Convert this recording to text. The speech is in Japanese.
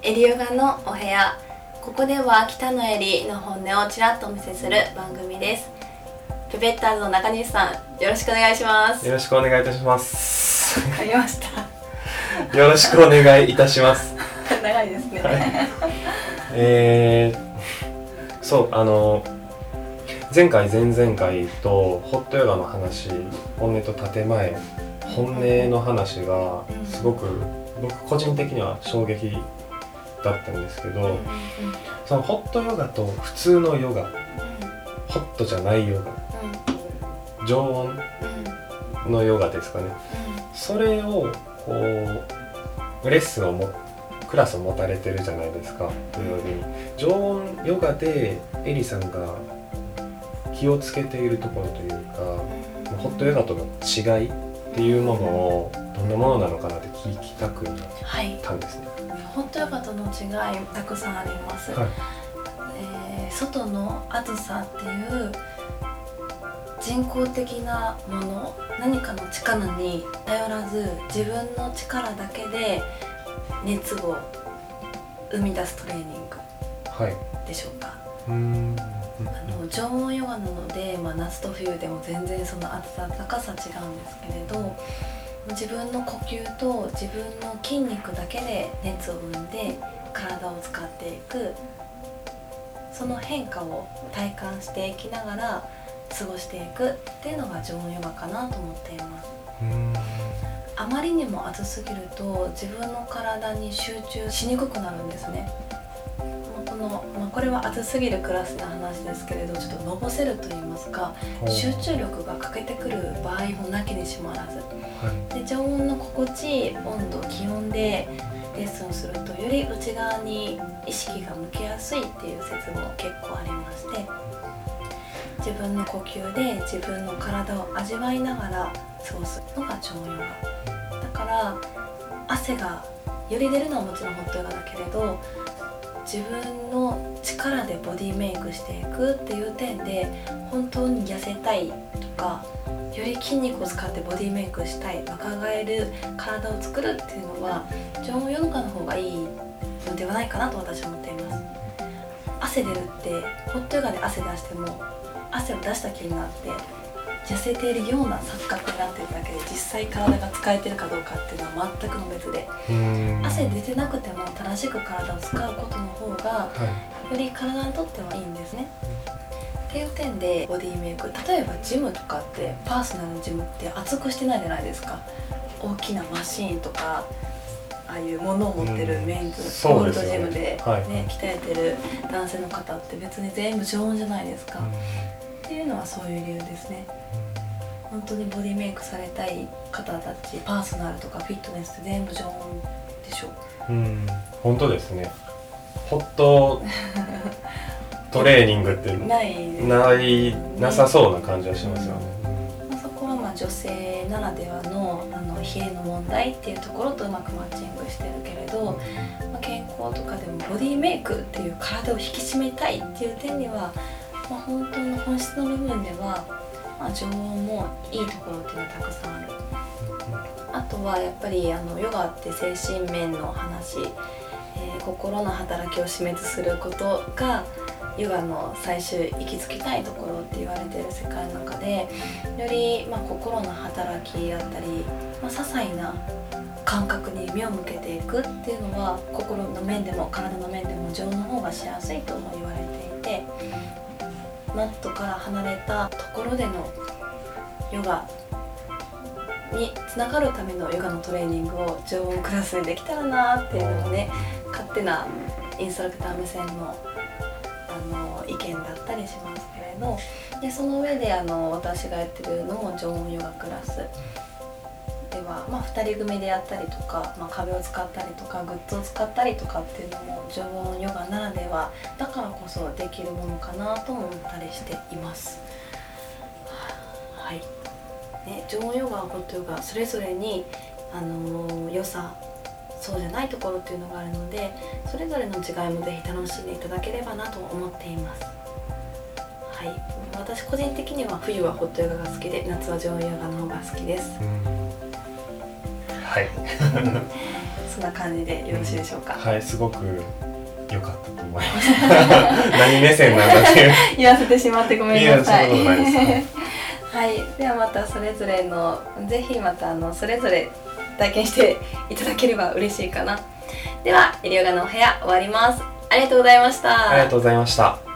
エリヨガのお部屋。ここでは北野エリの本音をちらっとお見せする番組です。ペペッターズの中西さんよろしくお願いします。よろしくお願いいたします。わかりました。よろしくお願いいたします。長いですね、はい。えー、そうあの前回前々回とホットヨガの話本音と建前本音の話がすごく僕個人的には衝撃だったんですけど、そのホットヨガと普通のヨガホットじゃないヨガ常温のヨガですかね。それをこうレッスンをもクラスを持たれてるじゃないですか土曜日。に常温ヨガでエリさんが気をつけているところというかホットヨガとの違いっていうものをどんなものなのかなって聞きたくなっはいたんですね。ホットヨガとの違いたくさんあります、はいえー外の暑さっていう人工的なもの何かの力に頼らず自分の力だけで熱を生み出すトレーニングはい。でしょうかうーん。あの常温ヨガなので、まあ、夏と冬でも全然その暑さ高さ違うんですけれど自分の呼吸と自分の筋肉だけで熱を生んで体を使っていく。その変化を体感していきながら過ごしていくっていうのが常温ヨガかなと思っています。あまりにも暑すぎると自分の体に集中しにくくなるんですねの、まあ、これは暑すぎるクラスの話ですけれどちょっとのぼせると言いますか集中力が欠けてくる場合もなきにしもあらず。はい。で常温の心地いい温度気温でレッスンするとより内側に意識が向けやすいっていう説も結構ありまして自分の呼吸で自分の体を味わいながら過ごすのが常温だ。から汗がより出るのはもちろんホットヨガだけれど自分の力でボディメイクしていくっていう点で本当に痩せたいとかより筋肉を使ってボディメイクしたい若返る体を作るっていうのは常温ヨガの方がいいのではないかなと私は思っています。汗出るってホットヨガで汗出しても汗を出した気になって痩せているような錯覚になってるだけで実際体が使えてるかどうかっていうのは全くの別で。汗出てなくても正しく体を使うことの方がはい。より体にとってはいいんですね。っていう点でボディメイク例えばジムとかってパーソナルのジムって厚くしてないじゃないですか大きなマシーンとかああいうものを持ってるうんメンズ、そうゴールドジムで、ねはい鍛えてる男性の方って別に全部常温じゃないですか、っていうのはそういう理由ですね本当にボディメイクされたい方たちパーソナルとかフィットネスって全部常温でしょうん。本当ですね。ホットトレーニングってないないなさそうな感じはしますよね。まあそこはまあ女性ならではのあの冷えの問題っていうところとうまくマッチングしてるけれど、まあ、健康とかでもボディメイクっていう体を引き締めたいっていう点には、まあ、本当の本質の部分では、まあ、常温もいいところっていうのはたくさんある。あとはやっぱりあのヨガって精神面の話、えー心の働きを示滅することがヨガの最終行き着きたいところって言われてる世界の中でより、まあ、心の働きだったり、まあ、些細な感覚に目を向けていくっていうのは心の面でも体の面でも情の方がしやすいとも言われてマットから離れたところでのヨガにつながるためのヨガのトレーニングを常温クラスでできたらなっていうのもね勝手なインストラクター目線のあの意見だったりしますけれどでその上であの私がやってるのも常温ヨガクラスでは、まあ、2人組でやったりとか、まあ、壁を使ったりとかグッズを使ったりとかっていうのも常温ヨガならではだからこそできるものかなとも思ったりしています。はい。ね、常温ヨガホットヨガそれぞれに、あのー良さそうじゃないところっていうのがあるのでそれぞれの違いもぜひ楽しんでいただければなと思っています。はい。私個人的には冬はホットヨガが好きで夏は常温ヨガの方が好きです。はい。そんな感じでよろしいでしょうか、はいすごく良かったと思います。何目線なんだっていう。言わせてしまってごめんなさい。はい。ではまたそれぞれのぜひまたあのそれぞれ体験していただければ嬉しいかな。ではエリオガのお部屋終わります。ありがとうございました。ありがとうございました